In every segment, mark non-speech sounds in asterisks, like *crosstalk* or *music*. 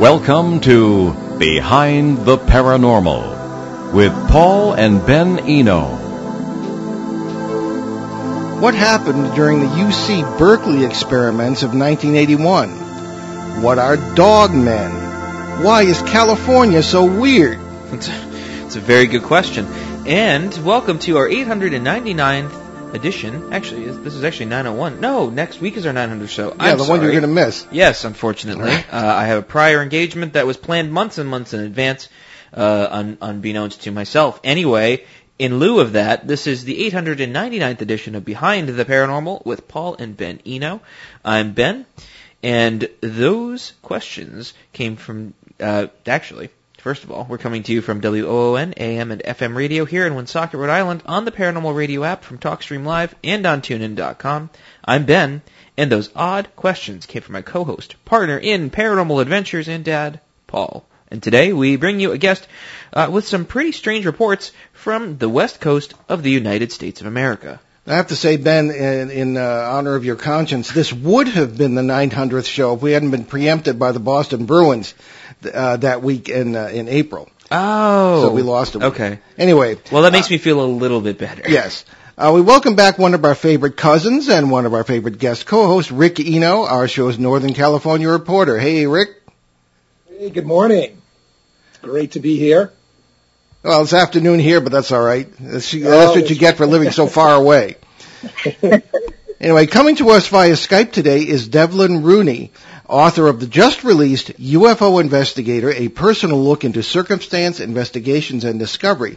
Welcome to Behind the Paranormal with Paul and Ben Eno. What happened during the UC Berkeley experiments of 1981? What are dogmen? Why is California so weird? It's *laughs* a, it's a very good question. And welcome to our 899th edition. Actually, this is actually 901. No, next week is our 900 show. Yeah, I'm the one you're going to miss. Yes, unfortunately. Uh, I have a prior engagement that was planned months and months in advance, uh, un- unbeknownst to myself. Anyway, in lieu of that, this is the 899th edition of Behind the Paranormal with Paul and Ben Eno. I'm Ben, and those questions came from, uh, actually, First of all, we're coming to you from WOON, AM, and FM radio here in Woonsocket, Rhode Island, on the Paranormal Radio app from TalkStream Live and on TuneIn.com. I'm Ben, and those odd questions came from my co-host, partner in Paranormal Adventures, and dad, Paul. And today we bring you a guest uh, with some pretty strange reports from the west coast of the United States of America. I have to say, Ben, in, in uh, honor of your conscience, this would have been the 900th show if we hadn't been preempted by the Boston Bruins uh, that week in uh, in April. Oh, So we lost a week. Okay. Anyway, Well, that makes me feel a little bit better. yes. Uh, we welcome back one of our favorite cousins and one of our favorite guest co-hosts, Rick Eno, our show's Northern California reporter. Hey, Rick. Hey, good morning. It's great to be here. Well, it's afternoon here, but that's all right. That's, that's Oh, what you get for living so far away. *laughs* anyway, coming to us via Skype today is Devlin Rooney, author of the just released UFO Investigator, a personal look into circumstance, investigations, and discovery.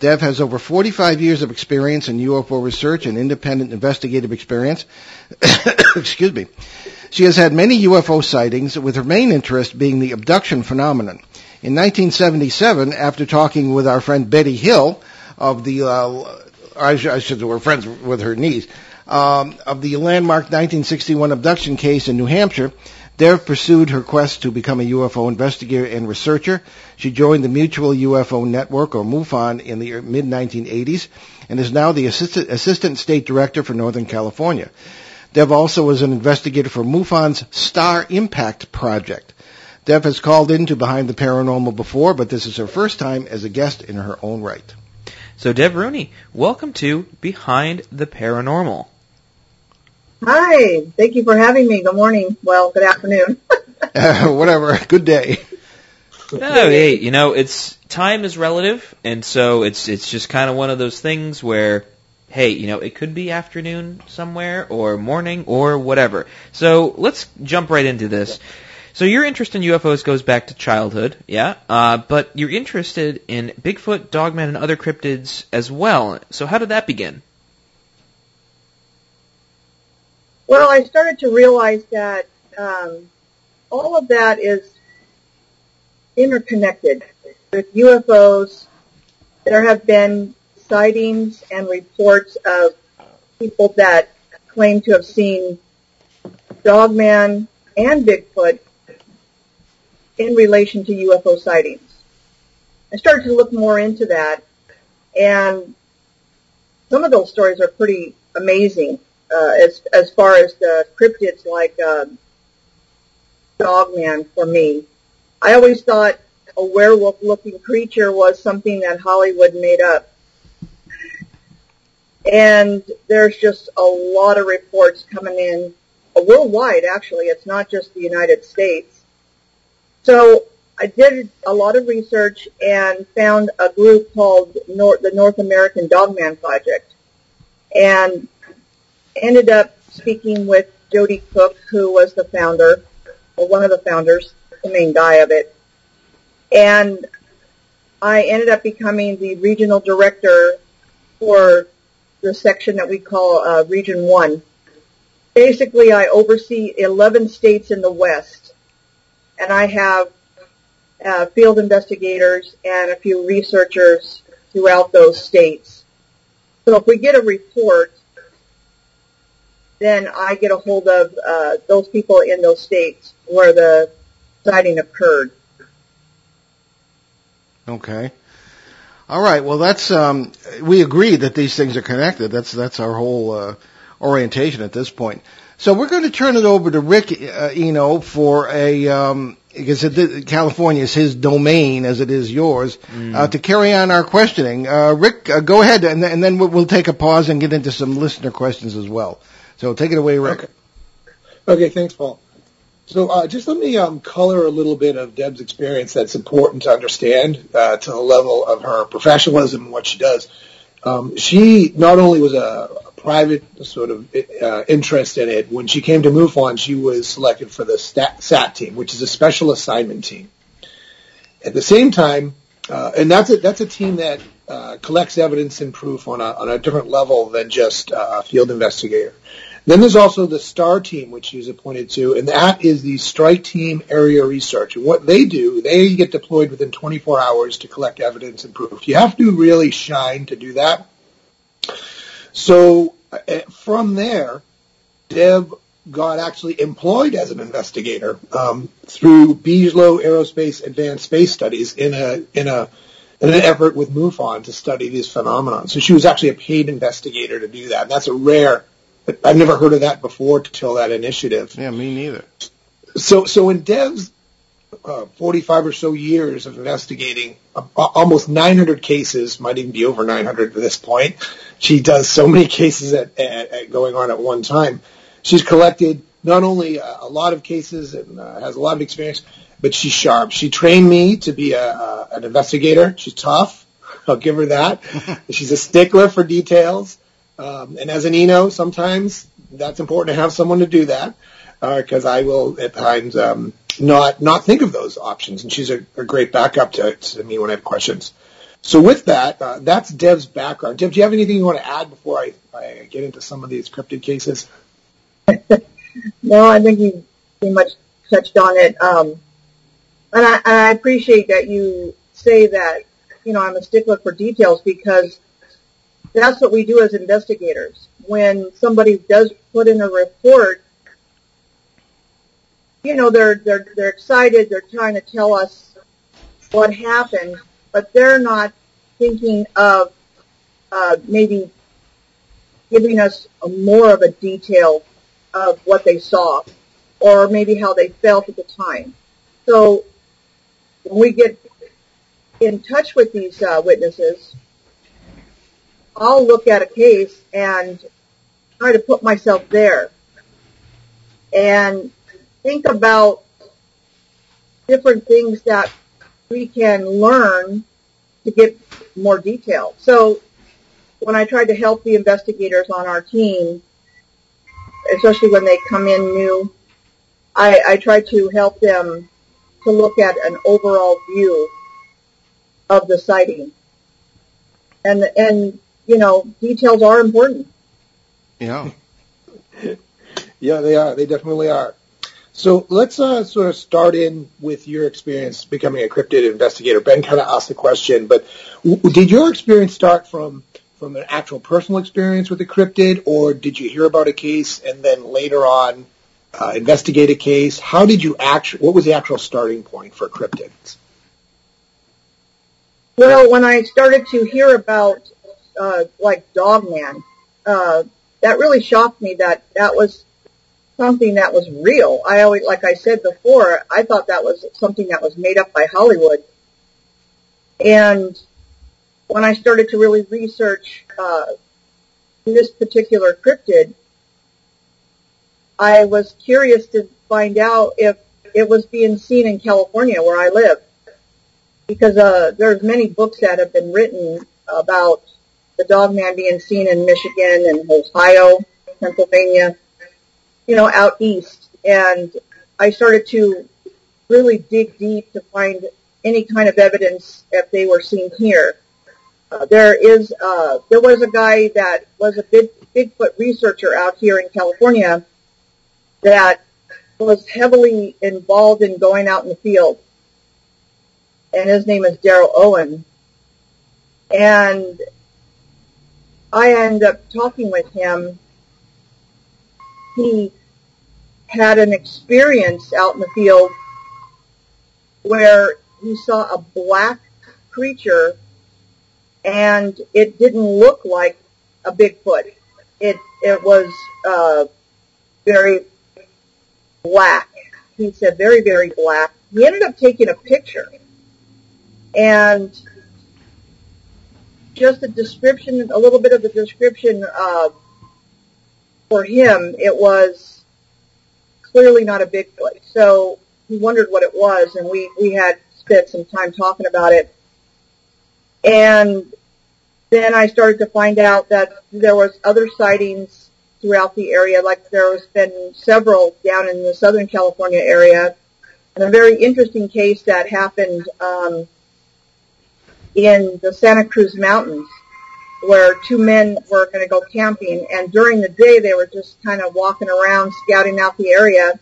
Dev has over 45 years of experience in UFO research and independent investigative experience. *coughs* Excuse me. She has had many UFO sightings, with her main interest being the abduction phenomenon. In 1977, after talking with our friend Betty Hill of the, uh, I should, I should say we're friends with her niece, um, of the landmark 1961 abduction case in New Hampshire, Dev pursued her quest to become a UFO investigator and researcher. She joined the Mutual UFO Network, or MUFON, in the mid 1980s, and is now the assistant, assistant state director for Northern California. Dev also is an investigator for MUFON's Star Impact Project. Dev has called into Behind the Paranormal before, but this is her first time as a guest in her own right. So, Dev Rooney, welcome to Behind the Paranormal. Hi, thank you for having me. Good morning. Well, good afternoon. Uh, *laughs* *laughs* whatever. Good day. Oh, hey, you know, it's time is relative, and so it's it's just kind of one of those things where, hey, you know, it could be afternoon somewhere or morning or whatever. So let's jump right into this. So your interest in UFOs goes back to childhood, yeah, uh, but you're interested in Bigfoot, Dogman, and other cryptids as well. So how did that begin? Well, I started to realize that um, all of that is interconnected with UFOs. There have been sightings and reports of people that claim to have seen Dogman and Bigfoot in relation to UFO sightings. I started to look more into that, and some of those stories are pretty amazing uh, as as far as the cryptids like um, Dogman for me. I always thought a werewolf-looking creature was something that Hollywood made up. And there's just a lot of reports coming in uh, worldwide, actually. It's not just the United States. So I did a lot of research and found a group called Nor- the North American Dogman Project. And ended up speaking with Joedy Cook, who was the founder, or one of the founders, the main guy of it. And I ended up becoming the regional director for the section that we call uh, Region 1. Basically, I oversee 11 states in the West, and I have uh, field investigators and a few researchers throughout those states. So if we get a report, then I get a hold of uh, those people in those states where the sighting occurred. Okay. All right. Well, that's um, we agree that these things are connected. That's that's our whole uh, orientation at this point. So we're going to turn it over to Rick uh, Eno for a um, because it, California is his domain as it is yours, mm. uh, to carry on our questioning. Uh, Rick, uh, go ahead, and, and then we'll, we'll, take a pause and get into some listener questions as well. So take it away, Rick. Okay, okay thanks, Paul. So uh, just let me um, color a little bit of Deb's experience that's important to understand uh, to the level of her professionalism and what she does. Um, she not only was a, private sort of uh, interest in it. When she came to MUFON, she was selected for the SAT team, which is a special assignment team. At the same time, uh, and that's a, that's a team that uh, collects evidence and proof on a, on a different level than just a field investigator. Then there's also the STAR team, which she's appointed to, and that is the Strike Team Area Research. And what they do, they get deployed within 24 hours to collect evidence and proof. You have to really shine to do that. So uh, from there, Deb got actually employed as an investigator um, through Bigelow Aerospace Advanced Space Studies in a in a in an effort with MUFON to study these phenomena. So she was actually a paid investigator to do that. And that's a rare. I've never heard of that before until that initiative. Yeah, me neither. So so in Deb's uh, 45 or so years of investigating uh, almost 900 cases, might even be over 900 at this point. She does so many cases at, at, at going on at one time. She's collected not only a, a lot of cases and uh, has a lot of experience, but she's sharp. She trained me to be a, a, an investigator. She's tough. I'll give her that. *laughs* she's a stickler for details. Um, and as an Eno, sometimes that's important to have someone to do that because uh, I will at times um, not not think of those options. And she's a, a great backup to, to, me when I have questions. So with that, uh, that's Deb's background. Deb, do you have anything you want to add before I, I get into some of these cryptid cases? *laughs* no, I think you pretty much touched on it. Um, and, I, and I appreciate that you say that, you know, I'm a stickler for details because that's what we do as investigators. When somebody does put in a report, you know, they're, they're, they're excited, they're trying to tell us what happened, but they're not thinking of, uh, maybe giving us more of a detail of what they saw or maybe how they felt at the time. So when we get in touch with these uh, witnesses, I'll look at a case and try to put myself there. And think about different things that we can learn to get more detail. So when I tried to help the investigators on our team, especially when they come in new, I, I try to help them to look at an overall view of the sighting. And, and, you know, details are important. Yeah. *laughs* yeah, they are. They definitely are. So let's uh, sort of start in with your experience becoming a cryptid investigator. Ben kind of asked the question, but w- did your experience start from from an actual personal experience with a cryptid, or did you hear about a case and then later on uh, investigate a case? How did you actually? What was the actual starting point for cryptids? Well, when I started to hear about uh, like Dogman, uh, that really shocked me that that was something that was real. I always, like I said before, I thought that was something that was made up by Hollywood. And when I started to really research uh, this particular cryptid, I was curious to find out if it was being seen in California where I live. Because uh, there's many books that have been written about the dogman being seen in Michigan and Ohio, Pennsylvania, you know, out east. And I started to really dig deep to find any kind of evidence if they were seen here. Uh, there is, uh, there was a guy that was a big, Bigfoot researcher out here in California that was heavily involved in going out in the field. And his name is Daryl Owen. And I ended up talking with him he had an experience out in the field where he saw a black creature and it didn't look like a Bigfoot. It, it was, uh, very black. He said very, very black he ended up taking a picture. And just a description, a little bit of the description uh, for him, it was clearly not a Bigfoot. So he wondered what it was, and we we had spent some time talking about it. And then I started to find out that there was other sightings throughout the area, like there has been several down in the Southern California area, and a very interesting case that happened um, in the Santa Cruz Mountains, where two men were going to go camping, and during the day they were just kind of walking around, scouting out the area,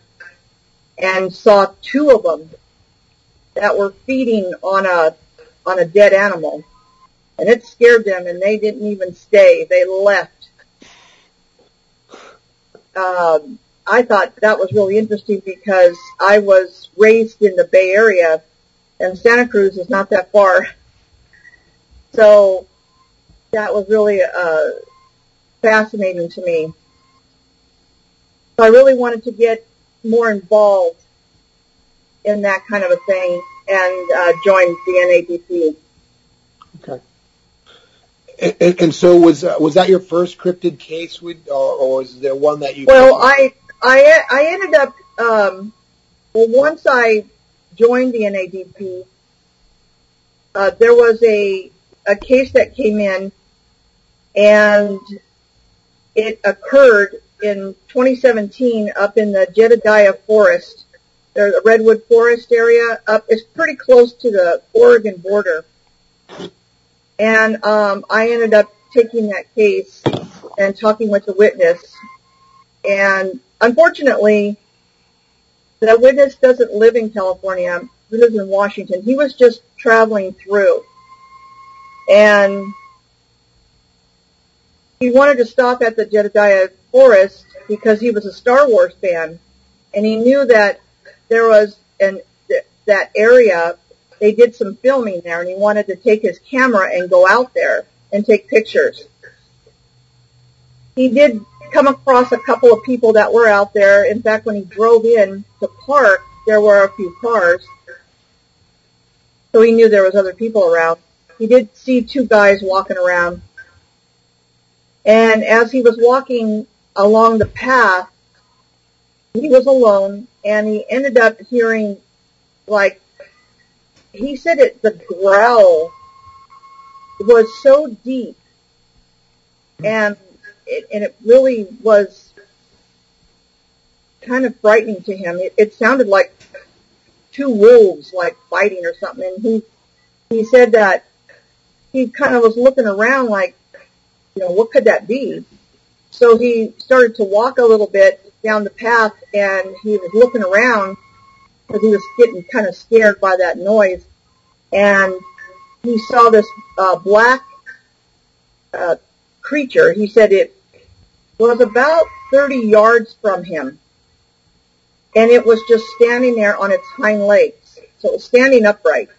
and saw two of them that were feeding on a on a dead animal, and it scared them, and they didn't even stay; they left. Um, I thought that was really interesting because I was raised in the Bay Area, and Santa Cruz is not that far. So that was really uh, fascinating to me. So I really wanted to get more involved in that kind of a thing and uh, join the NADP. Okay. And, and, so was uh, was that your first cryptid case, with, or, or was there one that you? Well, I I I ended up um, well once I joined the NADP, uh, there was a a case that came in, and it occurred in 2017 up in the Jedediah Forest, the redwood forest area. Up, it's pretty close to the Oregon border and um, I ended up taking that case and talking with the witness. And unfortunately, the witness doesn't live in California. He lives in Washington. He was just traveling through. And he wanted to stop at the Jedediah Forest because he was a Star Wars fan. And he knew that there was an, that area they did some filming there and he wanted to take his camera and go out there and take pictures. He did come across a couple of people that were out there. In fact, when he drove in to park, there were a few cars. So he knew there was other people around. He did see two guys walking around. And as he was walking along the path, he was alone and he ended up hearing like he said it, the growl was so deep and it, and it really was kind of frightening to him. It, it sounded like two wolves like fighting or something. And he, he said that he kind of was looking around like, you know, what could that be? So he started to walk a little bit down the path and he was looking around because he was getting kind of scared by that noise. And he saw this uh, black uh, creature. He said it was about 30 yards from him. And it was just standing there on its hind legs. So it was standing upright.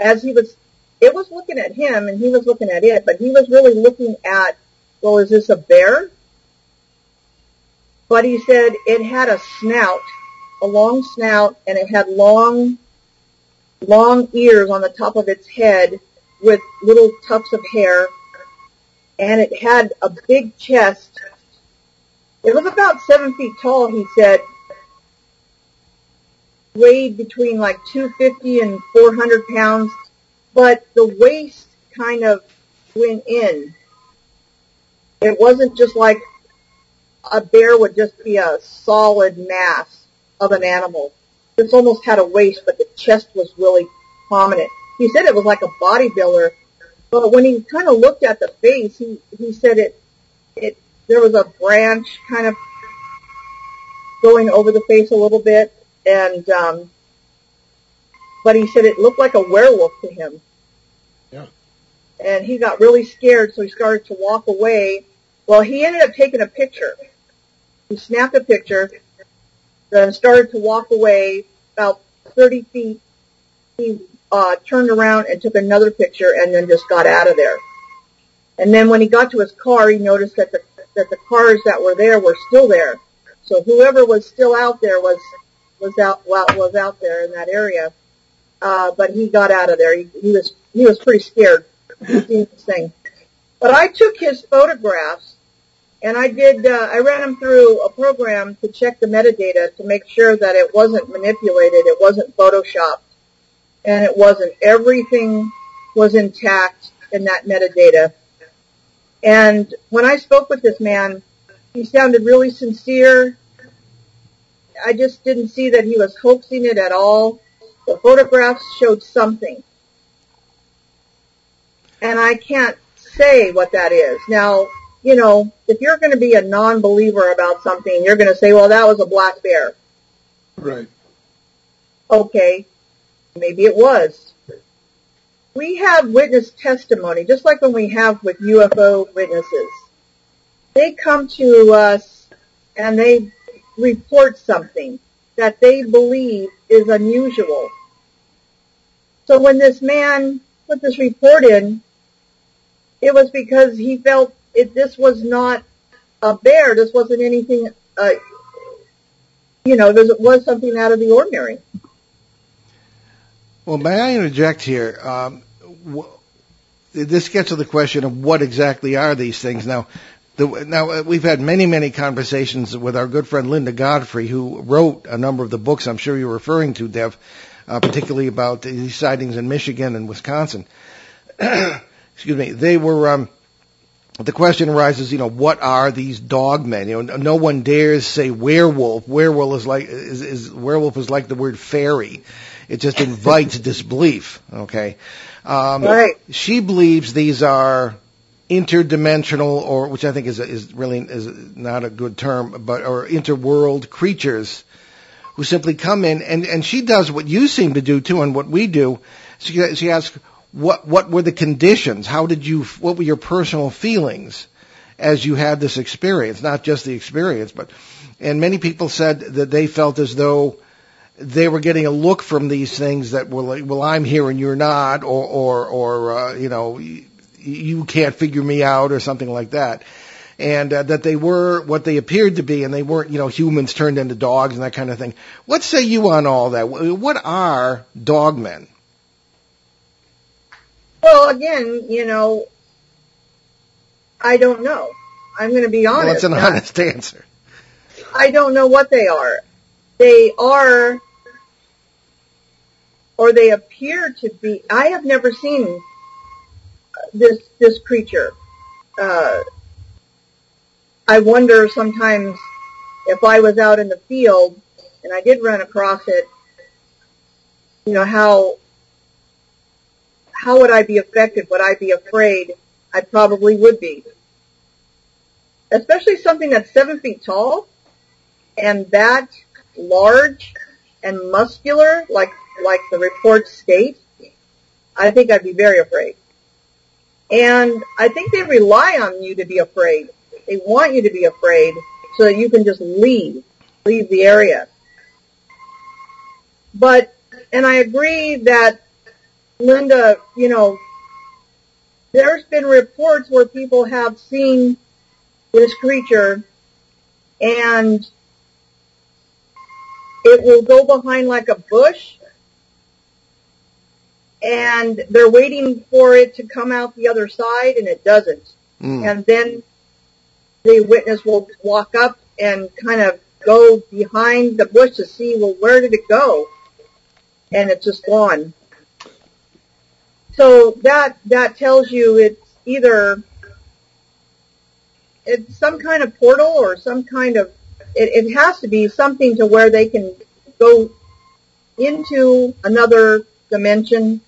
As he was, it was looking at him and he was looking at it, but he was really looking at, well, is this a bear? But he said it had a snout a long snout and it had long, long ears on the top of its head with little tufts of hair and it had a big chest. It was about seven feet tall, he said, weighed between like 250 and 400 pounds, but the waist kind of went in. It wasn't just like a bear would just be a solid mass of an animal. This almost had a waist, but the chest was really prominent. He said it was like a bodybuilder, but when he kind of looked at the face, he he said it it there was a branch kind of going over the face a little bit, and um, but he said it looked like a werewolf to him. Yeah. And he got really scared, so he started to walk away. Well, he ended up taking a picture. He snapped a picture, then started to walk away about 30 feet. He uh, turned around and took another picture and then just got out of there. And then when he got to his car, he noticed that the that the cars that were there were still there. So whoever was still out there was was out was out there in that area, uh, but he got out of there. He, he was he was pretty scared. He this thing. But I took his photographs and I did, uh, I ran them through a program to check the metadata to make sure that it wasn't manipulated, it wasn't photoshopped, and it wasn't. Everything was intact in that metadata. And when I spoke with this man, he sounded really sincere. I just didn't see that he was hoaxing it at all. The photographs showed something. And I can't say what that is. Now, you know, if you're going to be a non-believer about something, you're going to say, well, that was a black bear. Right. Okay. Maybe it was. We have witness testimony, just like when we have with UFO witnesses. They come to us and they report something that they believe is unusual. So when this man put this report in, it was because he felt it, this was not a bear. This wasn't anything, uh, you know, this was something out of the ordinary. Well, may I interject here? Um, w- this gets to the question of what exactly are these things. Now, the, now uh, we've had many, many conversations with our good friend Linda Godfrey, who wrote a number of the books I'm sure you're referring to, Dev, uh, particularly about these sightings in Michigan and Wisconsin. *clears throat* excuse me, they were, um, the question arises, you know, what are these dogmen? You know, no one dares say werewolf. Werewolf is like, is, is werewolf is like the word fairy. It just invites *laughs* disbelief, okay? Um, right. She believes these are interdimensional or, which I think is, is really, is not a good term, but, or interworld creatures who simply come in and, and she does what you seem to do too and what we do. She, she asks, what what were the conditions? How did you? What were your personal feelings as you had this experience? Not just the experience, but and many people said that they felt as though they were getting a look from these things that were like, well, I'm here and you're not, or or or uh, you know, you, can't figure me out, or something like that. And uh, that they were what they appeared to be, and they weren't, you know, humans turned into dogs and that kind of thing. What say you on all that? What are dogmen? Well, again, you know, I don't know. I'm going to be honest. Well, that's an honest answer. I don't know what they are. They are, or they appear to be. I have never seen this this creature. Uh, I wonder sometimes if I was out in the field and I did run across it, you know how how would I be affected? Would I be afraid? I probably would be. Especially something that's seven feet tall and that large and muscular, like, like the reports state, I think I'd be very afraid. And I think they rely on you to be afraid. They want you to be afraid so that you can just leave, leave the area. But, and I agree that Linda, you know, there's been reports where people have seen this creature and it will go behind like a bush and they're waiting for it to come out the other side and it doesn't. Mm. And then the witness will walk up and kind of go behind the bush to see, well, where did it go? And it's just gone. So that, that tells you it's either, it's some kind of portal or some kind of, it, it has to be something to where they can go into another dimension,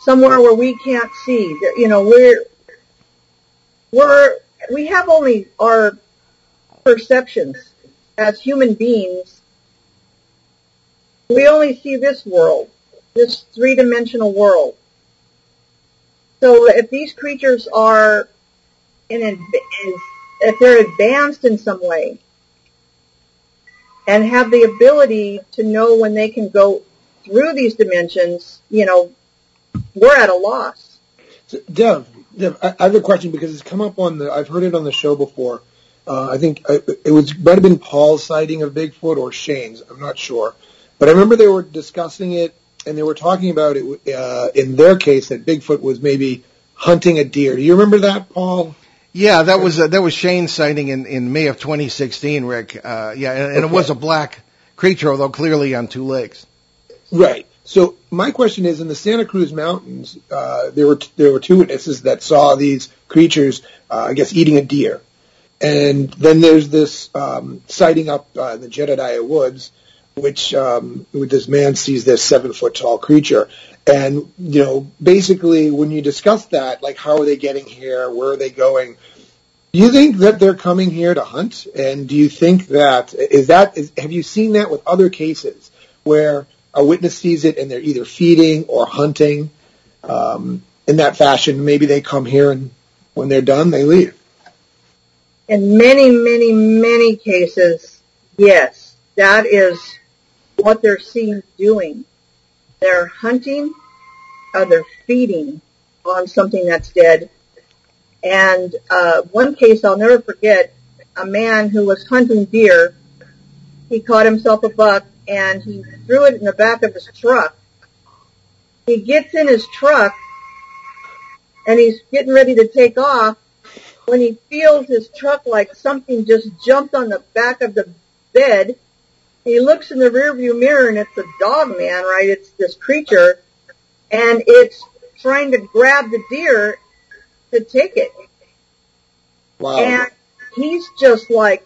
somewhere where we can't see. You know, we're, we're, we have only our perceptions as human beings. We only see this world, this three-dimensional world. So if these creatures are in, if they're advanced in some way and have the ability to know when they can go through these dimensions, you know, we're at a loss. So, Dev, Dev, I, have a question because it's come up on the, I've heard it on the show before. Uh, I think uh, it was might have been Paul's sighting of Bigfoot or Shane's. I'm not sure. But I remember they were discussing it and they were talking about it uh, in their case that Bigfoot was maybe hunting a deer. Do you remember that, Paul? Yeah, that was uh, that was Shane's sighting in, in May of 2016, Rick. Uh, yeah, and, and okay. it was a black creature, although clearly on two legs. Right. So my question is, in the Santa Cruz Mountains, uh, there were t- there were two witnesses that saw these creatures, uh, I guess, eating a deer, and then there's this um, sighting up uh, in the Jedediah Woods, which um, this man sees this seven foot tall creature, and you know, basically, when you discuss that, like, how are they getting here? Where are they going? Do you think that they're coming here to hunt? And do you think that is that is, have you seen that with other cases where a witness sees it and they're either feeding or hunting um, in that fashion? Maybe they come here and when they're done, they leave. In many, many, many cases, yes, that is what they're seen doing. They're hunting, or they're feeding on something that's dead and uh, one case I'll never forget, a man who was hunting deer, he caught himself a buck and he threw it in the back of his truck. He gets in his truck and he's getting ready to take off when he feels his truck like something just jumped on the back of the bed. He looks in the rearview mirror and it's a dog man, right? It's this creature and it's trying to grab the deer to take it. Wow. And he's just like,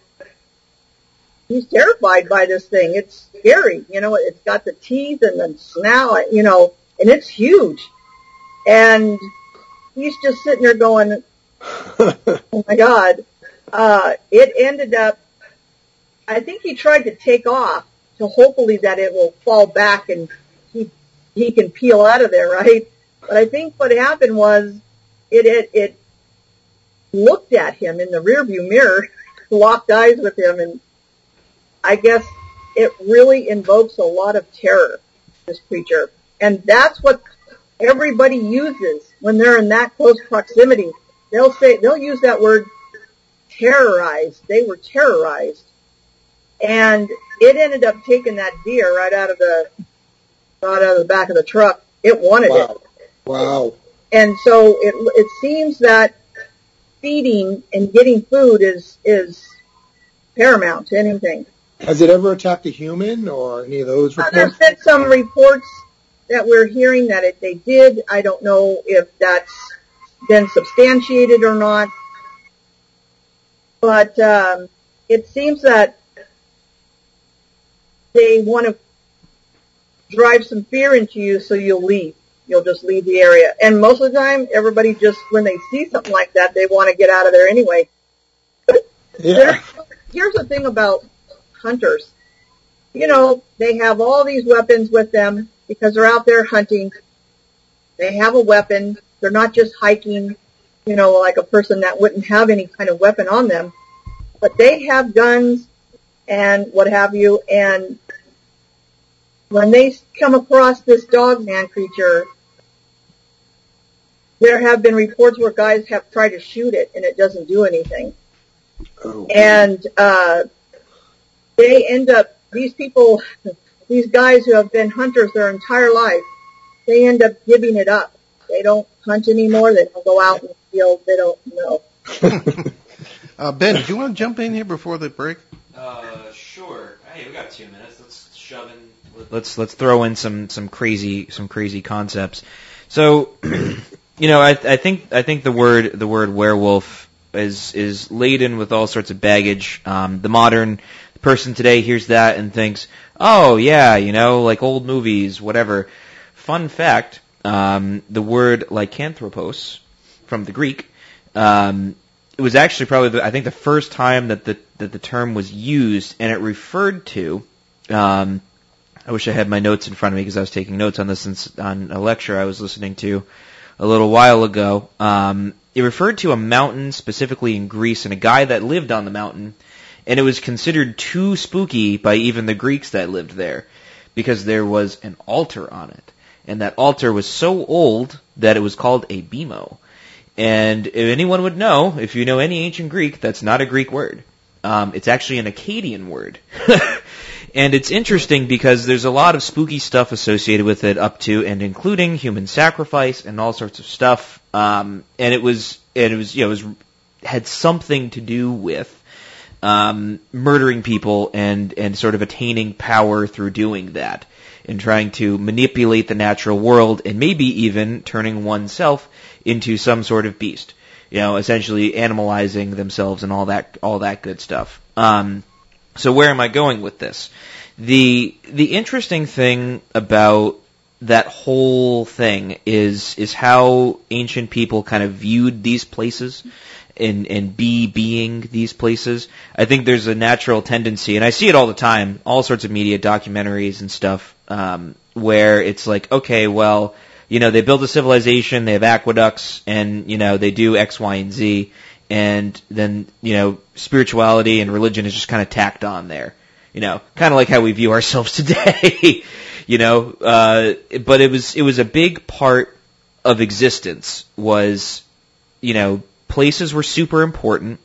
he's terrified by this thing. It's scary. You know, it's got the teeth and the snout, you know, and it's huge. And he's just sitting there going, *laughs* oh my God. Uh, it ended up, I think he tried to take off to hopefully that it will fall back and he, he can peel out of there, right? But I think what happened was it, it, it looked at him in the rearview mirror, *laughs* locked eyes with him, and I guess it really invokes a lot of terror, this creature. And that's what everybody uses when they're in that close proximity. They'll say, they'll use that word terrorized. They were terrorized. And it ended up taking that deer right out of the, out of the back of the truck. It wanted wow. it. Wow. And so it, it seems that feeding and getting food is, is paramount to anything. Has it ever attacked a human or any of those reports? Uh, there's been some reports that we're hearing that it, they did. I don't know if that's been substantiated or not. But um, it seems that they want to drive some fear into you so you'll leave you'll just leave the area. And most of the time, everybody just, when they see something like that, they want to get out of there anyway. Yeah. Here's the thing about hunters. You know, they have all these weapons with them because they're out there hunting. They have a weapon. They're not just hiking, you know, like a person that wouldn't have any kind of weapon on them. But they have guns and what have you. And when they come across this dog man creature, there have been reports where guys have tried to shoot it and it doesn't do anything. Oh. And uh, they end up these people, these guys who have been hunters their entire life, they end up giving it up. They don't hunt anymore. They don't go out in the field. They don't know. *laughs* uh, ben, do you want to jump in here before the break? Uh, sure. Hey, we got two minutes. Let's shove in. Let's let's throw in some some crazy some crazy concepts. So *clears throat* you know, I, I think I think the word the word werewolf is is laden with all sorts of baggage. Um, the modern person today hears that and thinks, "Oh yeah, you know, like old movies, whatever." Fun fact: um, the word lycanthropos from the Greek. Um, it was actually probably the, I think the first time that the that the term was used, and it referred to. Um, I wish I had my notes in front of me because I was taking notes on this on a lecture I was listening to a little while ago. Um, it referred to a mountain specifically in Greece and a guy that lived on the mountain, and it was considered too spooky by even the Greeks that lived there because there was an altar on it, and that altar was so old that it was called a bimo. And if anyone would know, if you know any ancient Greek, that's not a Greek word. Um, it's actually an Akkadian word. *laughs* And it's interesting because there's a lot of spooky stuff associated with it, up to and including human sacrifice and all sorts of stuff. Um, and it was, and it was, you know, it was had something to do with um, murdering people and and sort of attaining power through doing that, and trying to manipulate the natural world, and maybe even turning oneself into some sort of beast. You know, essentially animalizing themselves and all that all that good stuff. Um, so where am I going with this? The the interesting thing about that whole thing is is how ancient people kind of viewed these places and and be being these places. I think there's a natural tendency, and I see it all the time, all sorts of media documentaries and stuff, um, where it's like, okay, well, you know, they build a civilization, they have aqueducts, and you know, they do X, Y, and Z, and then you know, spirituality and religion is just kind of tacked on there. You know, kind of like how we view ourselves *laughs* today. you know, uh, but it was it was a big part of existence was, you know, places were super important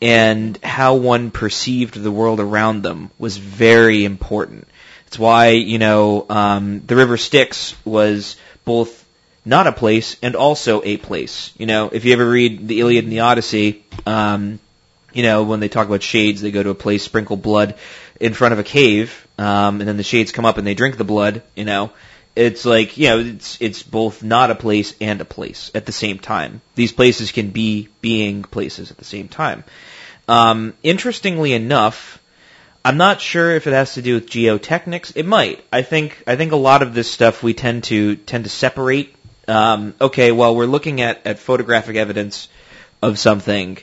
and how one perceived the world around them was very important. It's why, you know, um, the River Styx was both not a place and also a place. You know, if you ever read the Iliad and the Odyssey, um, you know, when they talk about shades, they go to a place, sprinkle blood in front of a cave, um, and then the shades come up and they drink the blood, you know it's like you know it's it's both not a place and a place at the same time. These places can be being places at the same time. Um, interestingly enough, I'm not sure if it has to do with geotechnics. It might. I think I think a lot of this stuff we tend to tend to separate. Um, okay, well we're looking at at photographic evidence of something,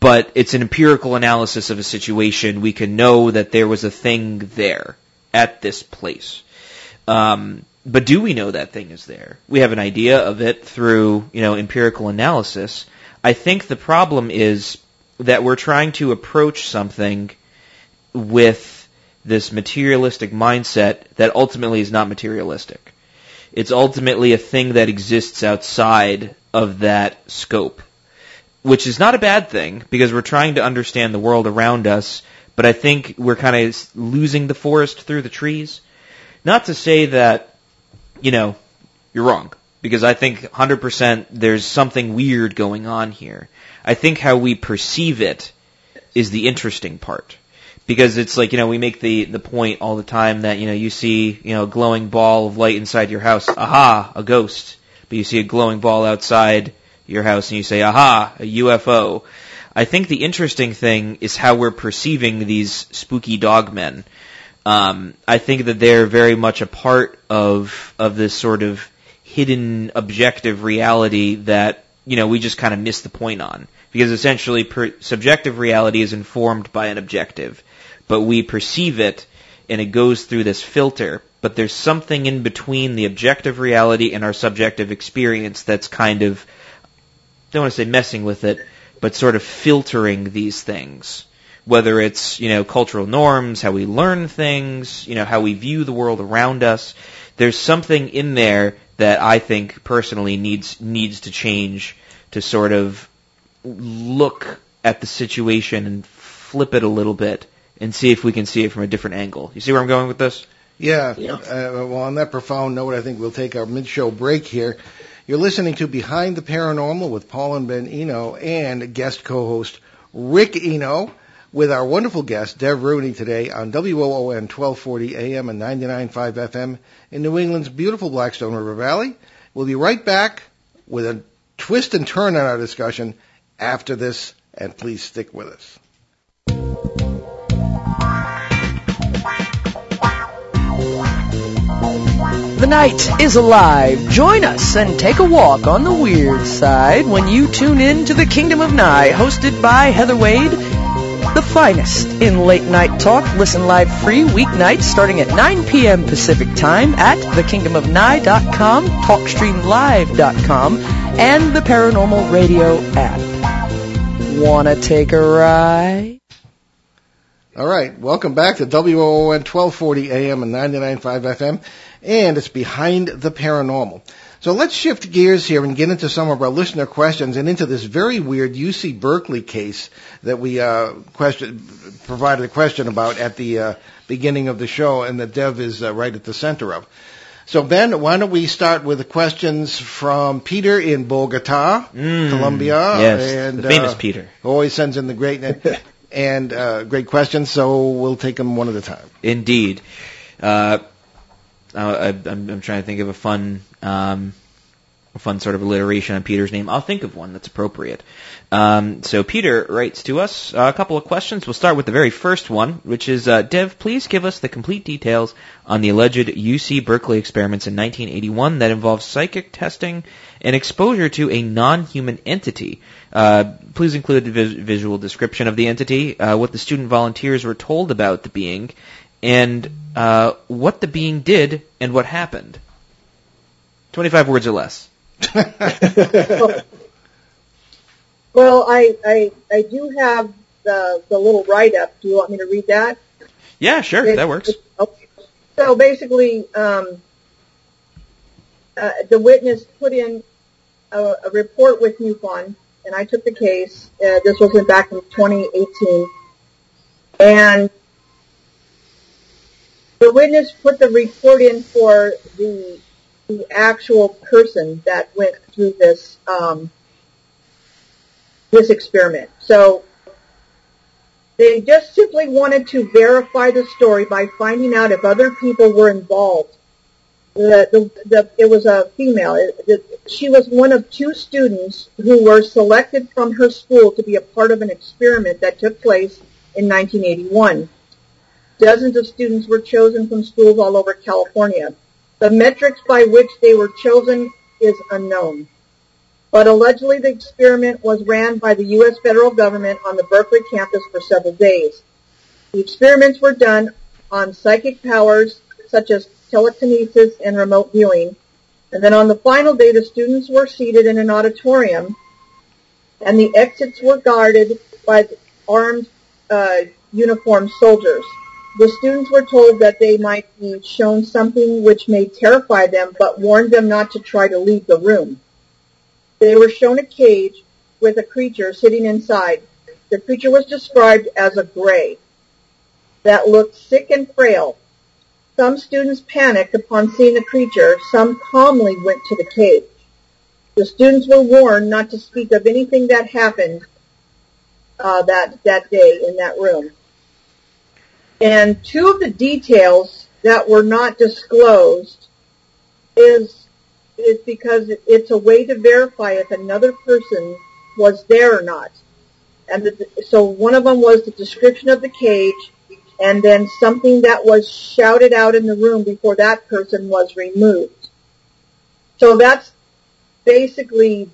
but it's an empirical analysis of a situation. We can know that there was a thing there at this place. Um, but do we know that thing is there? We have an idea of it through, you know, empirical analysis. I think the problem is that we're trying to approach something with this materialistic mindset that ultimately is not materialistic. It's ultimately a thing that exists outside of that scope, which is not a bad thing because we're trying to understand the world around us, but I think we're kind of losing the forest through the trees. Not to say that you know, you're wrong. Because I think 100% there's something weird going on here. I think how we perceive it is the interesting part. Because it's like, you know, we make the, the point all the time that, you know, you see, you know, a glowing ball of light inside your house. Aha, a ghost. But you see a glowing ball outside your house and you say, aha, a UFO. I think the interesting thing is how we're perceiving these spooky dogmen. Um, I think that they're very much a part of of this sort of hidden objective reality that you know we just kind of miss the point on because essentially per- subjective reality is informed by an objective, but we perceive it and it goes through this filter. But there's something in between the objective reality and our subjective experience that's kind of don't want to say messing with it, but sort of filtering these things whether it's, you know, cultural norms, how we learn things, you know, how we view the world around us. There's something in there that I think personally needs needs to change to sort of look at the situation and flip it a little bit and see if we can see it from a different angle. You see where I'm going with this? Yeah. yeah. Uh, well, on that profound note, I think we'll take our mid-show break here. You're listening to Behind the Paranormal with Paul and Ben Eno and guest co-host Rick Eno with our wonderful guest, Dev Rooney, today on WOON 1240 AM and 99.5 FM in New England's beautiful Blackstone River Valley. We'll be right back with a twist and turn on our discussion after this, and please stick with us. The night is alive. Join us and take a walk on the weird side when you tune in to the Kingdom of Nye, hosted by Heather Wade the finest in late night talk. Listen live free weeknights starting at 9 p.m. Pacific Time at thekingdomofnye.com, talkstreamlive.com, and the Paranormal Radio app. Wanna take a ride? All right, welcome back to WOON 1240 AM and 99.5 FM, and it's Behind the Paranormal. So let's shift gears here and get into some of our listener questions and into this very weird UC Berkeley case that we uh, question, provided a question about at the uh, beginning of the show and that Dev is uh, right at the center of. So Ben, why don't we start with the questions from Peter in Bogota, Mm, Colombia, yes, and the famous uh, Peter. always sends in the great *laughs* and uh, great questions. So we'll take them one at a time. Indeed. I, I'm, I'm trying to think of a fun, um, a fun sort of alliteration on Peter's name. I'll think of one that's appropriate. Um, so Peter writes to us a couple of questions. We'll start with the very first one, which is, uh, Dev, please give us the complete details on the alleged UC Berkeley experiments in 1981 that involved psychic testing and exposure to a non-human entity. Uh, please include a vis- visual description of the entity, uh, what the student volunteers were told about the being, and uh, what the being did and what happened. 25 words or less. *laughs* Well, I, I, I do have the, the little write-up. Do you want me to read that? Yeah, sure, It- that works. it- okay. So basically, um, uh, the witness put in a, a report with MUFON, and I took the case. Uh, this was in back in 2018, and the witness put the report in for the actual person that went through this um, this experiment. So they just simply wanted to verify the story by finding out if other people were involved. It was a female. She was one of two students who were selected from her school to be a part of an experiment that took place in 1981. Dozens of students were chosen from schools all over California. The metrics by which they were chosen is unknown but allegedly the experiment was ran by the U.S. federal government on the Berkeley campus for several days. The experiments were done on psychic powers such as telekinesis and remote viewing. And then on the final day, the students were seated in an auditorium and the exits were guarded by armed uh, uniformed soldiers. The students were told that they might be shown something which may terrify them, but warned them not to try to leave the room. They were shown a cage with a creature sitting inside. The creature was described as a gray that looked sick and frail. Some students panicked upon seeing the creature. Some calmly went to the cage. The students were warned not to speak of anything that happened uh, that that day in that room. And two of the details that were not disclosed is is because it's a way to verify if another person was there or not. And the, so one of them was the description of the cage and then something that was shouted out in the room before that person was removed. So that's basically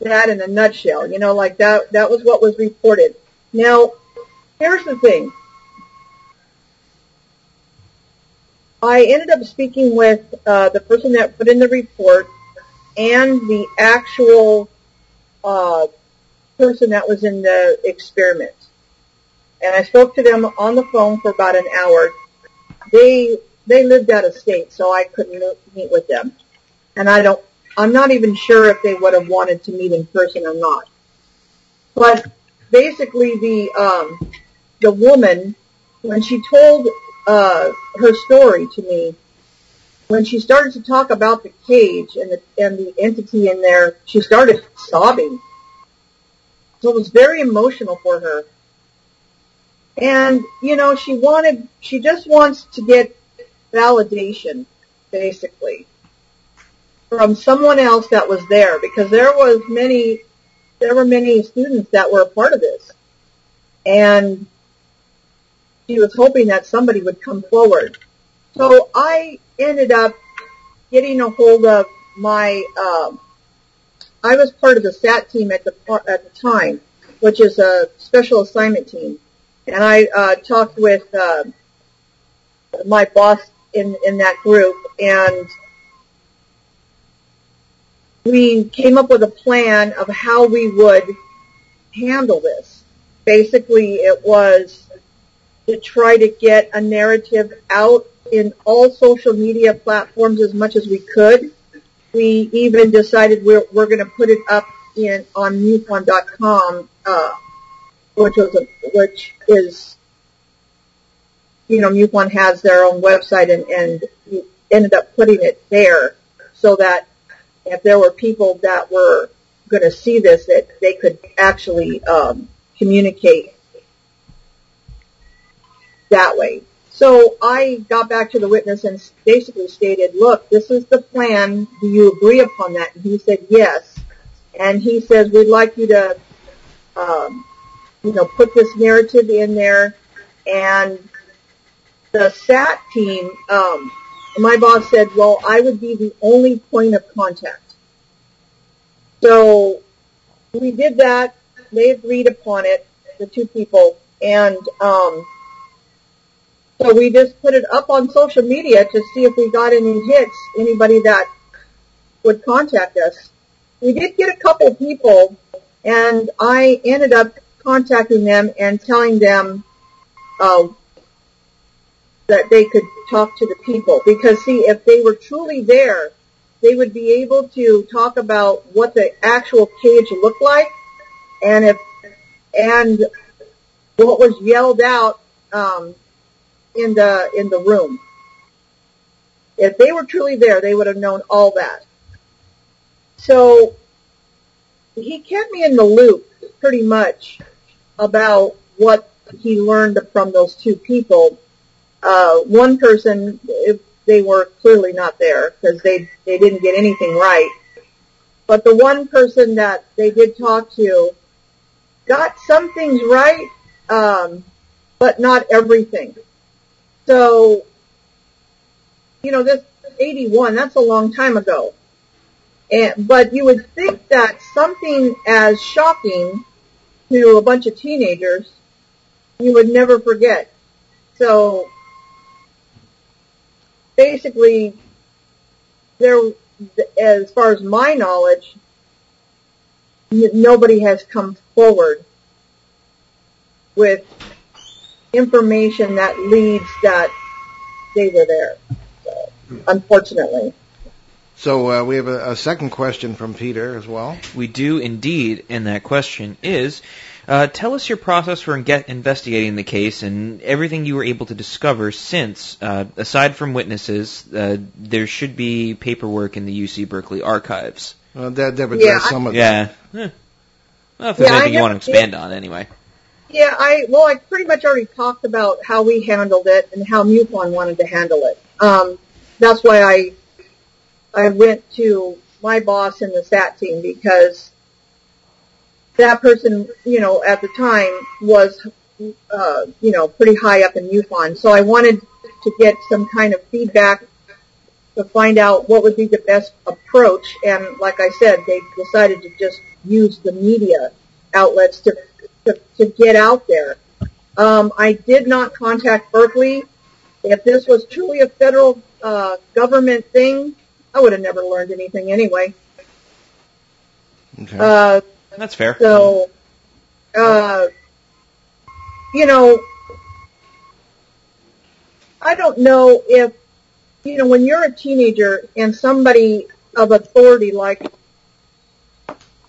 that in a nutshell. You know, like that, that was what was reported. Now, here's the thing. I ended up speaking with uh, the person that put in the report and the actual uh, person that was in the experiment. And I spoke to them on the phone for about an hour. They they lived out of state, so I couldn't meet with them. And I don't. I'm not even sure if they would have wanted to meet in person or not. But basically, the um, the woman when she told uh, her story to me, when she started to talk about the cage and the and the entity in there, she started sobbing. So it was very emotional for her. And you know, she wanted, she just wants to get validation, basically, from someone else that was there, because there was many, there were many students that were a part of this, and she was hoping that somebody would come forward. So I ended up getting a hold of my, um, I was part of the SAT team at the at the time, which is a special assignment team, and I uh, talked with uh, my boss in in that group, and we came up with a plan of how we would handle this. Basically, it was to try to get a narrative out in all social media platforms as much as we could. We even decided we're, we're going to put it up in on MUFON.com, uh, which was a, which is, you know, MUFON has their own website and, and we ended up putting it there so that if there were people that were going to see this, that they could actually um, communicate that way. So I got back to the witness and basically stated, look, this is the plan. Do you agree upon that? And he said, yes. And he says, we'd like you to, um, you know, put this narrative in there. And the SAT team, um, my boss said, well, I would be the only point of contact. So we did that. They agreed upon it, the two people. And, um, so we just put it up on social media to see if we got any hits, anybody that would contact us. We did get a couple people and I ended up contacting them and telling them uh, that they could talk to the people because see if they were truly there they would be able to talk about what the actual cage looked like and if and what was yelled out um, in the in the room. If they were truly there, they would have known all that. So he kept me in the loop pretty much about what he learned from those two people. Uh, one person, they were clearly not there because they they didn't get anything right. But the one person that they did talk to got some things right, um, but not everything. So, you know, this 81, that's a long time ago. And, but you would think that something as shocking to a bunch of teenagers, you would never forget. So, basically, there, as far as my knowledge, nobody has come forward with information that leads that they were there. So, unfortunately. So uh, we have a, a, second question from Peter as well. We do indeed, and that question is, uh, tell us your process for investigating the case and everything you were able to discover since, uh, aside from witnesses, uh, there should be paperwork in the UC Berkeley archives. Well, that, that would yeah, some of yeah. Eh. Well, if there's yeah, anything you want to expand on, anyway. Yeah, I well, I pretty much already talked about how we handled it and how MUFON wanted to handle it. Um, that's why I I went to my boss in the SAT team because that person, you know, at the time was, uh, you know, pretty high up in MUFON. So I wanted to get some kind of feedback to find out what would be the best approach. And like I said, they decided to just use the media outlets to to, to get out there. Um, I did not contact Berkeley. If this was truly a federal uh, government thing, I would have never learned anything anyway. Okay. Uh, That's fair. So, uh, you know, I don't know if, you know, when you're a teenager and somebody of authority like,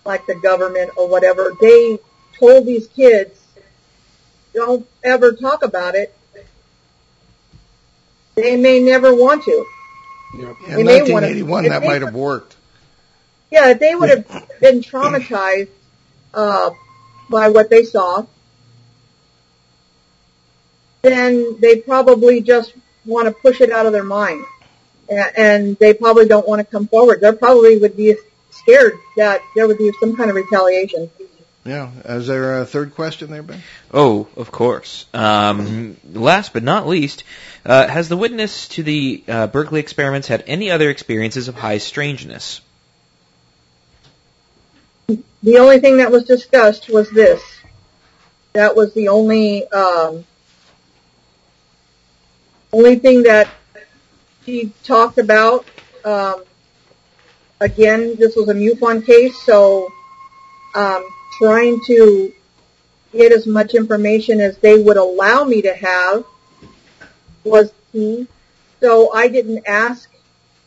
like the government or whatever, they told these kids, don't ever talk about it, they may never want to. Yeah. In 1981, that might have worked. Yeah, if they would have *laughs* been traumatized uh, by what they saw, then they probably just want to push it out of their mind, and they probably don't want to come forward. They probably would be scared that there would be some kind of retaliation. Yeah. Is there a third question there, Ben? Oh, of course. Um, last but not least, uh, has the witness to the uh, Berkeley experiments had any other experiences of high strangeness? The only thing that was discussed was this. That was the only um, only thing that he talked about. Um, again, this was a MUFON case, so um, trying to get as much information as they would allow me to have was key. So I didn't ask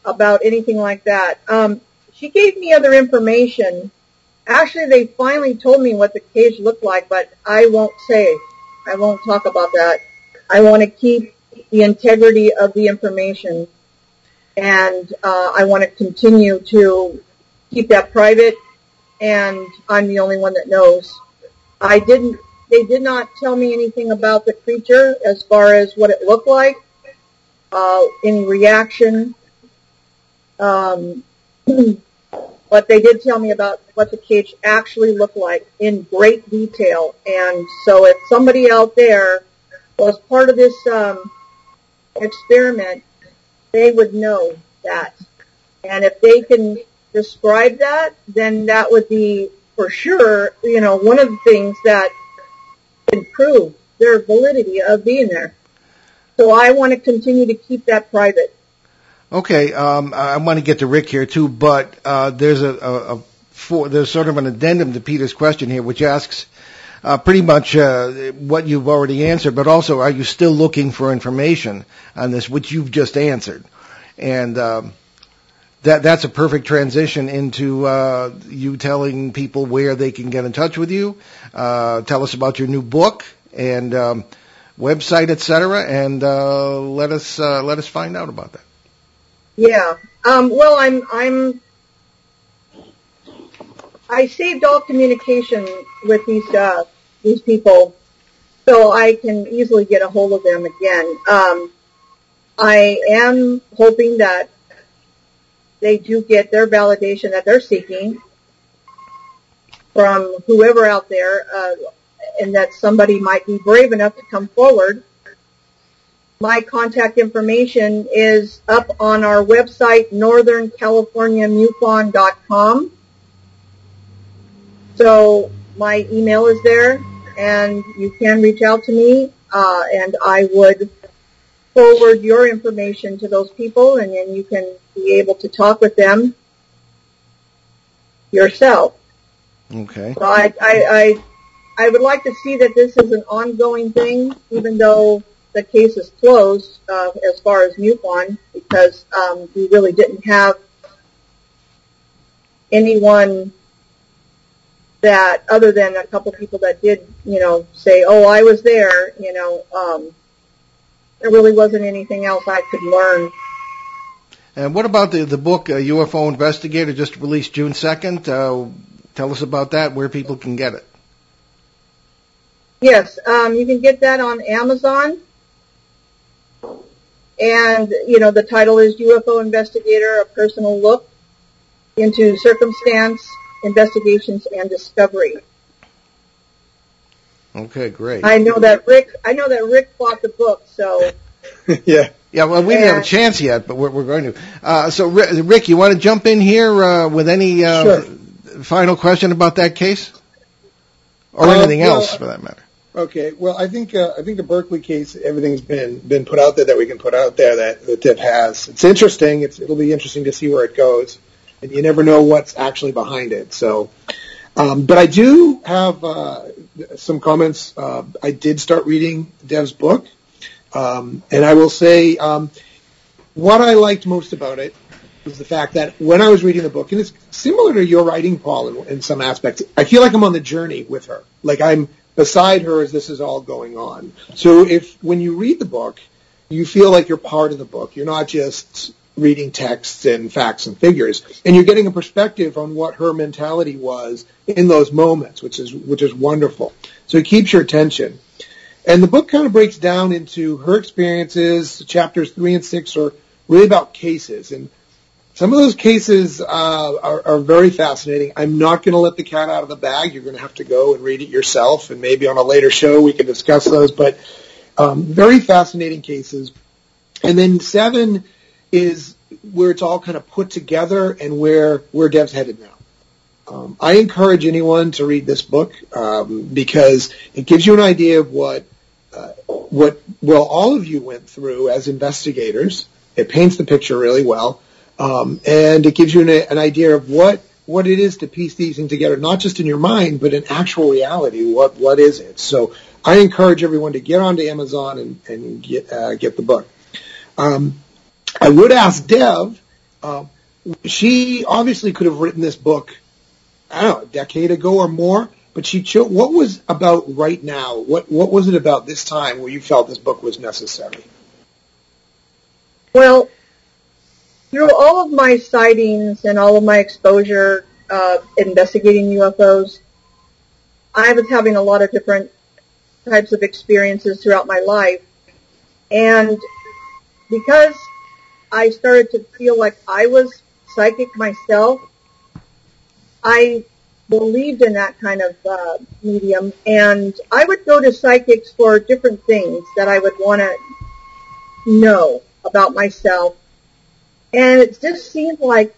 about anything like that. Um, she gave me other information. Actually, they finally told me what the cage looked like, but I won't say. I won't talk about that. I want to keep the integrity of the information, and uh, I want to continue to keep that private. And I'm the only one that knows. I didn't. They did not tell me anything about the creature as far as what it looked like, uh, any reaction. Um, *clears throat* but they did tell me about what the cage actually looked like in great detail. And so if somebody out there was part of this um, experiment, they would know that. And if they can describe that, then that would be for sure, you know, one of the things that can prove their validity of being there. So I want to continue to keep that private. Okay, um, I want to get to Rick here too, but uh, there's a, a, a for, there's sort of an addendum to Peter's question here, which asks uh, pretty much uh, what you've already answered, but also are you still looking for information on this, which you've just answered, and um, that that's a perfect transition into uh, you telling people where they can get in touch with you. Uh, tell us about your new book and um, website, etc., and uh, let us uh, let us find out about that. Yeah. Um, well, I'm I'm I saved all communication with these uh, these people, so I can easily get a hold of them again. Um, I am hoping that they do get their validation that they're seeking from whoever out there, uh, and that somebody might be brave enough to come forward. My contact information is up on our website, northerncaliforniamufon.com. So my email is there, and you can reach out to me, uh, and I would forward your information to those people, and then you can be able to talk with them yourself. Okay. So I, I, I, I would like to see that this is an ongoing thing, even though the case is closed uh, as far as MUFON, because um, we really didn't have anyone that, other than a couple people that did, you know, say, "Oh, I was there," you know. Um, there really wasn't anything else I could learn. And what about the the book uh, UFO Investigator just released June second? Uh, tell us about that. Where people can get it. Yes, um, you can get that on Amazon. And, you know, the title is UFO Investigator, a personal look into circumstance, investigations, and discovery. Okay, great. I know that Rick, I know that Rick bought the book, so. *laughs* yeah. Yeah, well, we didn't have a chance yet, but we're, we're going to. Uh, so, Rick, you want to jump in here uh, with any uh, sure. final question about that case, or anything well, else for that matter? Okay. Well, I think uh, I think the Berkeley case, everything's been been put out there that we can put out there that that Deb has. It's interesting. It's it'll be interesting to see where it goes, and you never know what's actually behind it. So, um, but I do have uh, some comments. Uh, I did start reading Dev's book, um, and I will say um, what I liked most about it was the fact that when I was reading the book, and it's similar to your writing, Paul, in, in some aspects. I feel like I'm on the journey with her. Like I'm beside her as this is all going on. So if when you read the book, you feel like you're part of the book. You're not just reading texts and facts and figures, and you're getting a perspective on what her mentality was in those moments, which is which is wonderful. So it keeps your attention. And the book kind of breaks down into her experiences. Chapters three and six are really about cases, and some of those cases uh, are, are, very fascinating. I'm not going to let the cat out of the bag. You're going to have to go and read it yourself, and maybe on a later show we can discuss those. But um, very fascinating cases. And then seven is where it's all kind of put together and where where Dev's headed now. Um, I encourage anyone to read this book um, because it gives you an idea of what uh, what well all of you went through as investigators. It paints the picture really well. Um, and it gives you an, an, idea of what what it is to piece these things together, not just in your mind, but in actual reality. What what is it? So I encourage everyone to get onto Amazon and, and get uh, get the book. Um, I would ask Dev, uh, she obviously could have written this book, I don't know, a decade ago or more, but she chose, what was about right now? What, what was it about this time where you felt this book was necessary? Well, through all of my sightings and all of my exposure uh, investigating UFOs, I was having a lot of different types of experiences throughout my life. And because I started to feel like I was psychic myself, I believed in that kind of uh, medium, and I would go to psychics for different things that I would want to know about myself. And it just seemed like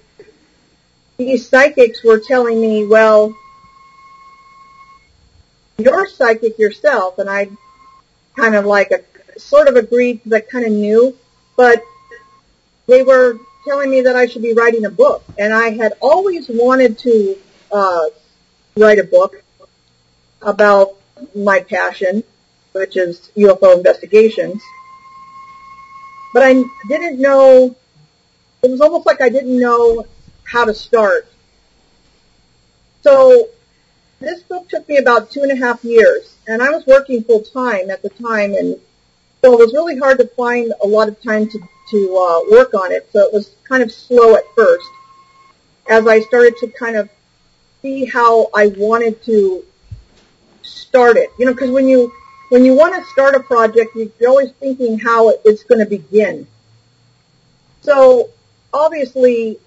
these psychics were telling me, well, you're psychic yourself, and I kind of like a, sort of agreed because I kind of knew, but they were telling me that I should be writing a book, and I had always wanted to uh, write a book about my passion, which is UFO investigations. But I didn't know, it was almost like I didn't know how to start. So this book took me about two and a half years, and I was working full time at the time, and so it was really hard to find a lot of time to to uh, work on it. So it was kind of slow at first, as I started to kind of see how I wanted to start it. You know, because when you when you want to start a project, you're always thinking how it's going to begin. So obviously,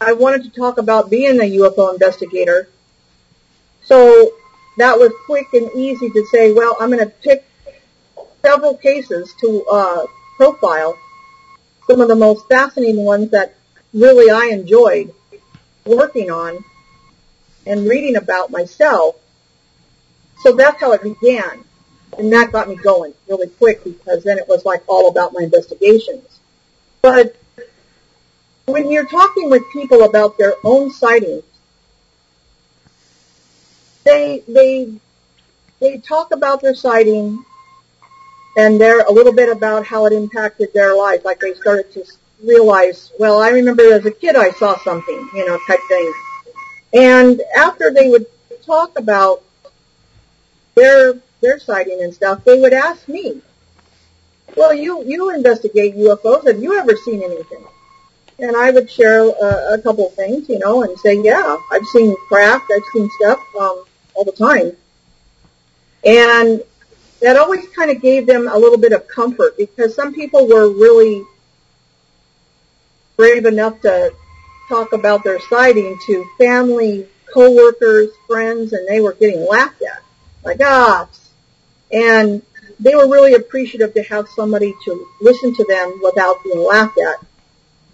I wanted to talk about being a UFO investigator so that was quick and easy to say, well, I'm going to pick several cases to uh, profile, some of the most fascinating ones that really I enjoyed working on and reading about myself. So that's how it began. And that got me going really quick because then it was like all about my investigations. But when you're talking with people about their own sightings, they they they talk about their sighting and they're a little bit about how it impacted their life. Like they started to realize, well, I remember as a kid I saw something, you know, type thing. And after they would talk about their their sighting and stuff, they would ask me, "Well, you you investigate UFOs. Have you ever seen anything?" And I would share a, a couple things, you know, and say, "Yeah, I've seen craft. I've seen stuff." Um, all the time. And that always kind of gave them a little bit of comfort because some people were really brave enough to talk about their sighting to family, coworkers, friends, and they were getting laughed at. Like, ah. And they were really appreciative to have somebody to listen to them without being laughed at.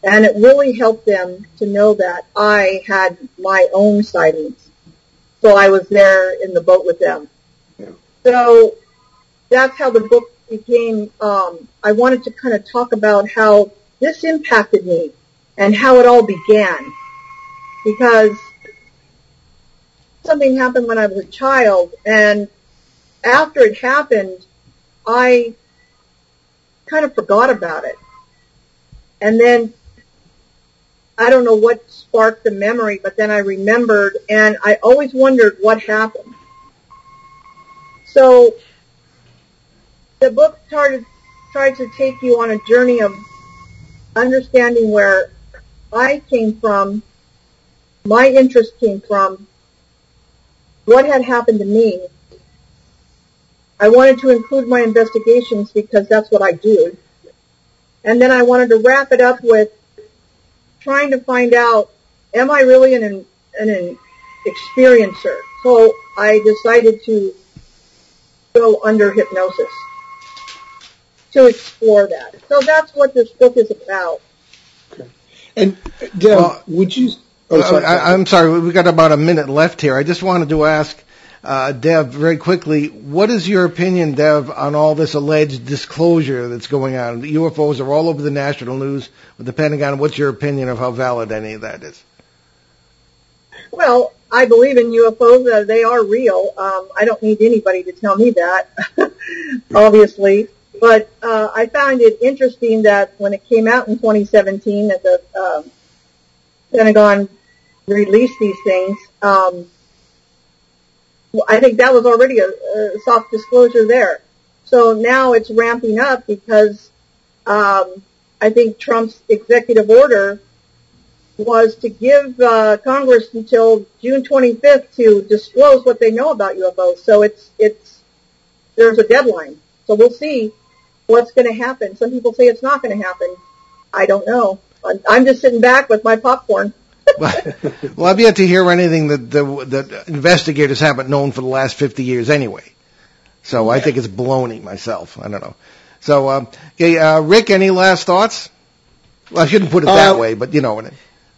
And it really helped them to know that I had my own sightings so I was there in the boat with them. Yeah. So that's how the book became. Um, I wanted to kind of talk about how this impacted me and how it all began, because something happened when I was a child, and after it happened, I kind of forgot about it. And then I don't know what sparked the memory, but then I remembered and I always wondered what happened. So the book started, tried to take you on a journey of understanding where I came from, my interest came from, what had happened to me. I wanted to include my investigations because that's what I do. And then I wanted to wrap it up with trying to find out, am I really an, an, an experiencer? So I decided to go under hypnosis to explore that. So that's what this book is about. Okay. And Deb, well, would you? Oh, sorry. I, I'm sorry. we've got about a minute left here. I just wanted to ask uh, Dev, very quickly, what is your opinion, Dev, on all this alleged disclosure that's going on? The UFOs are all over the national news with the Pentagon. What's your opinion of how valid any of that is? Well, I believe in UFOs. Uh, they are real. Um, I don't need anybody to tell me that, *laughs* obviously. But uh, I found it interesting that when it came out in 2017 that the um, Pentagon released these things, um, I think that was already a, a soft disclosure there. So now it's ramping up because um, I think Trump's executive order was to give uh, Congress until June 25th to disclose what they know about UFOs. So it's it's there's a deadline. So we'll see what's going to happen. Some people say it's not going to happen. I don't know. I'm just sitting back with my popcorn. *laughs* well, I've yet to hear anything that the that investigators haven't known for the last 50 years anyway. So I think it's baloney myself. I don't know. So, um, okay, uh, Rick, any last thoughts? Well, I shouldn't put it that Uh, way, but you know what I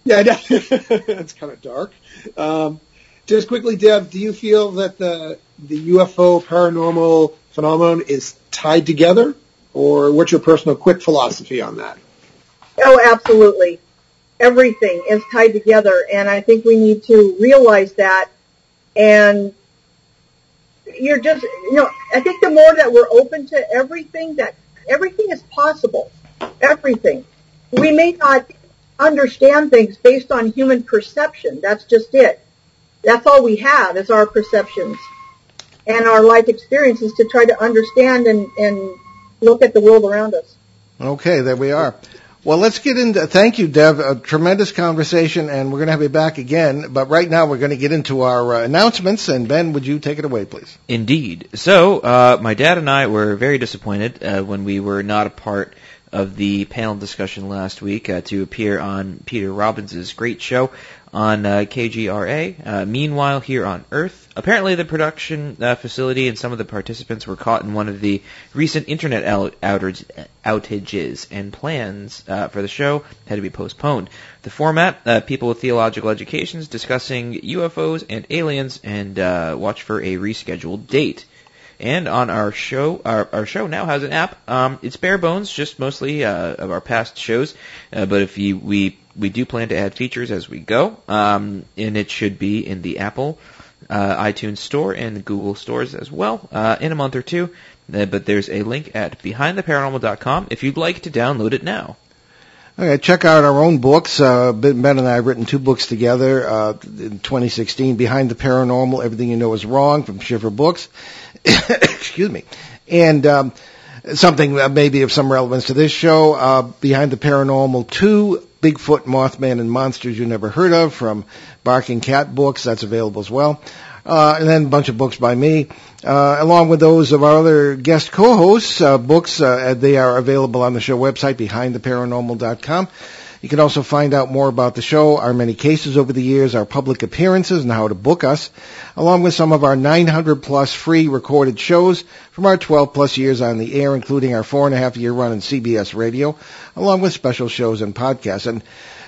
Yeah, *laughs* it's kind of dark. Um, just quickly, Deb, do you feel that the the UFO paranormal phenomenon is tied together, or what's your personal quick philosophy on that? Oh, absolutely. Everything is tied together, and I think we need to realize that. And you're just, you know, I think the more that we're open to everything, that everything is possible. Everything. We may not understand things based on human perception. That's just it. That's all we have is our perceptions and our life experiences to try to understand and, and look at the world around us. Okay, there we are. Well, let's get into. Thank you, Dev. A tremendous conversation, and we're going to have you back again. But right now, we're going to get into our uh, announcements. And Ben, would you take it away, please? Indeed. So, uh, my dad and I were very disappointed uh, when we were not a part of the panel discussion last week uh, to appear on Peter Robbins' great show on uh, KGRA. Uh, meanwhile, here on Earth, apparently the production uh, facility and some of the participants were caught in one of the recent internet out- outage- outages, and plans uh, for the show had to be postponed. The format: uh, people with theological educations discussing UFOs and aliens, and uh, watch for a rescheduled date. And on our show, our, our show now has an app. Um, it's bare bones, just mostly uh, of our past shows. Uh, but if you we we do plan to add features as we go, um, and it should be in the Apple uh, iTunes Store and Google stores as well uh, in a month or two. Uh, but there's a link at behindtheparanormal.com if you'd like to download it now. Okay, check out our own books. Uh, Ben Ben and I have written two books together uh, in 2016. Behind the Paranormal, Everything You Know Is Wrong from Schiffer Books. *coughs* Excuse me. And um, something maybe of some relevance to this show. Uh, Behind the Paranormal 2, Bigfoot, Mothman, and Monsters You Never Heard of from Barking Cat Books. That's available as well. Uh, and then a bunch of books by me, uh, along with those of our other guest co-hosts. Uh, books uh, they are available on the show website, behindtheparanormal.com. You can also find out more about the show, our many cases over the years, our public appearances, and how to book us, along with some of our 900 plus free recorded shows from our 12 plus years on the air, including our four and a half year run in CBS radio, along with special shows and podcasts. And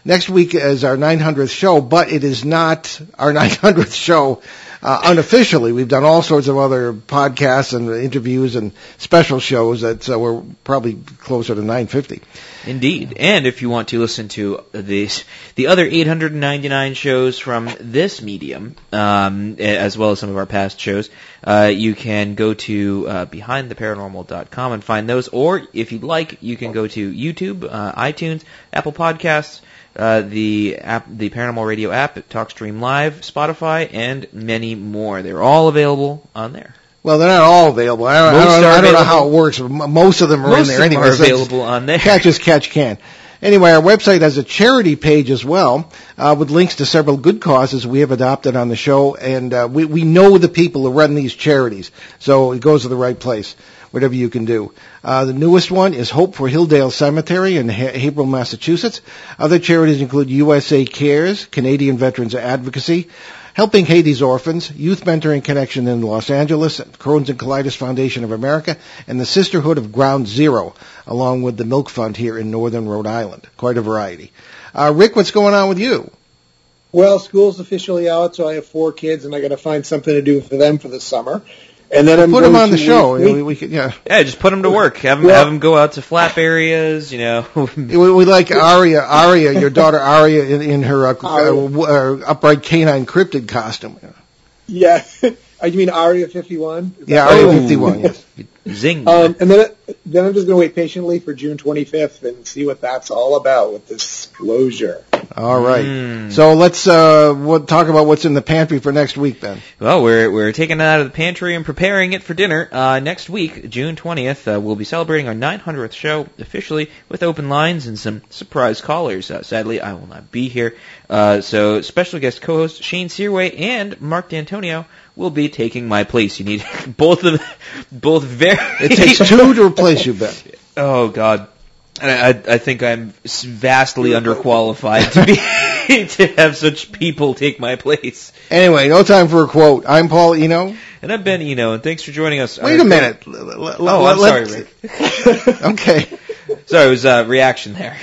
next week is our 900th show, but it is not our *laughs* 900th show uh, unofficially. We've done all sorts of other podcasts and interviews and special shows that so we're probably closer to 950. Indeed. And if you want to listen to this, the other 899 shows from this medium, um, as well as some of our past shows, uh, you can go to uh, behindtheparanormal.com and find those. Or if you'd like, you can go to YouTube, uh, iTunes, Apple Podcasts, uh, the app, the Paranormal Radio app, TalkStream Live, Spotify, and many more. They're all available on there. Well, they're not all available. I don't, I don't, I don't know how it works. Most of them are Most in there of them are available on there. Catch as catch can. Anyway, our website has a charity page as well, uh, with links to several good causes we have adopted on the show, and uh, we we know the people who run these charities, so it goes to the right place. Whatever you can do. Uh, the newest one is Hope for Hilldale Cemetery in ha- Massachusetts. Other charities include USA Cares, Canadian Veterans Advocacy, Helping Haiti's Orphans, Youth Mentoring Connection in Los Angeles, Crohn's and Colitis Foundation of America, and the Sisterhood of Ground Zero, along with the Milk Fund here in northern Rhode Island. Quite a variety. Uh, Rick, what's going on with you? Well, school's officially out, so I have four kids, and I got to find something to do for them for the summer. And then I'm Put them on the show. We, we could, yeah. Yeah, just put them to work. Have them, Well- have them go out to flap areas, you know. *laughs* We, we like Aria, Aria, your daughter Aria, in, in her uh, *laughs* Aria. uh, uh, upright canine cryptid costume. Yeah. *laughs* Oh, you mean Aria 51? Yeah, that- Aria Oh. 51. Yes. Zing. Um, and then, then I'm just going to wait patiently for June 25th and see what that's all about with disclosure. All right. Mm. So let's uh, what, talk about what's in the pantry for next week then. Well, we're we're taking it out of the pantry and preparing it for dinner. Uh, next week, June 20th, uh, we'll be celebrating our 900th show officially with open lines and some surprise callers. Uh, sadly, I will not be here. Uh, so special guest co-host Shane Searway and Mark D'Antonio will be taking my place. You need *laughs* both of both very. It takes two to replace you, Ben. *laughs* Oh God. I, I I think I'm vastly underqualified to be *laughs* to have such people take my place. Anyway, no time for a quote. I'm Paul Eno. And I'm Ben Eno, and thanks for joining us. Wait a minute. Oh, Oh, I'm sorry, Rick. okay. Sorry, it was a reaction there.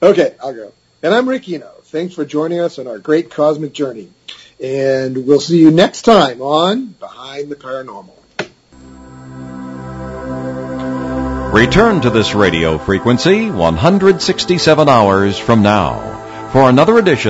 Okay, I'll go. And I'm Rick Eno. Thanks for joining us on our great cosmic journey. And we'll see you next time on Behind the Paranormal. Return to this radio frequency 167 hours from now for another edition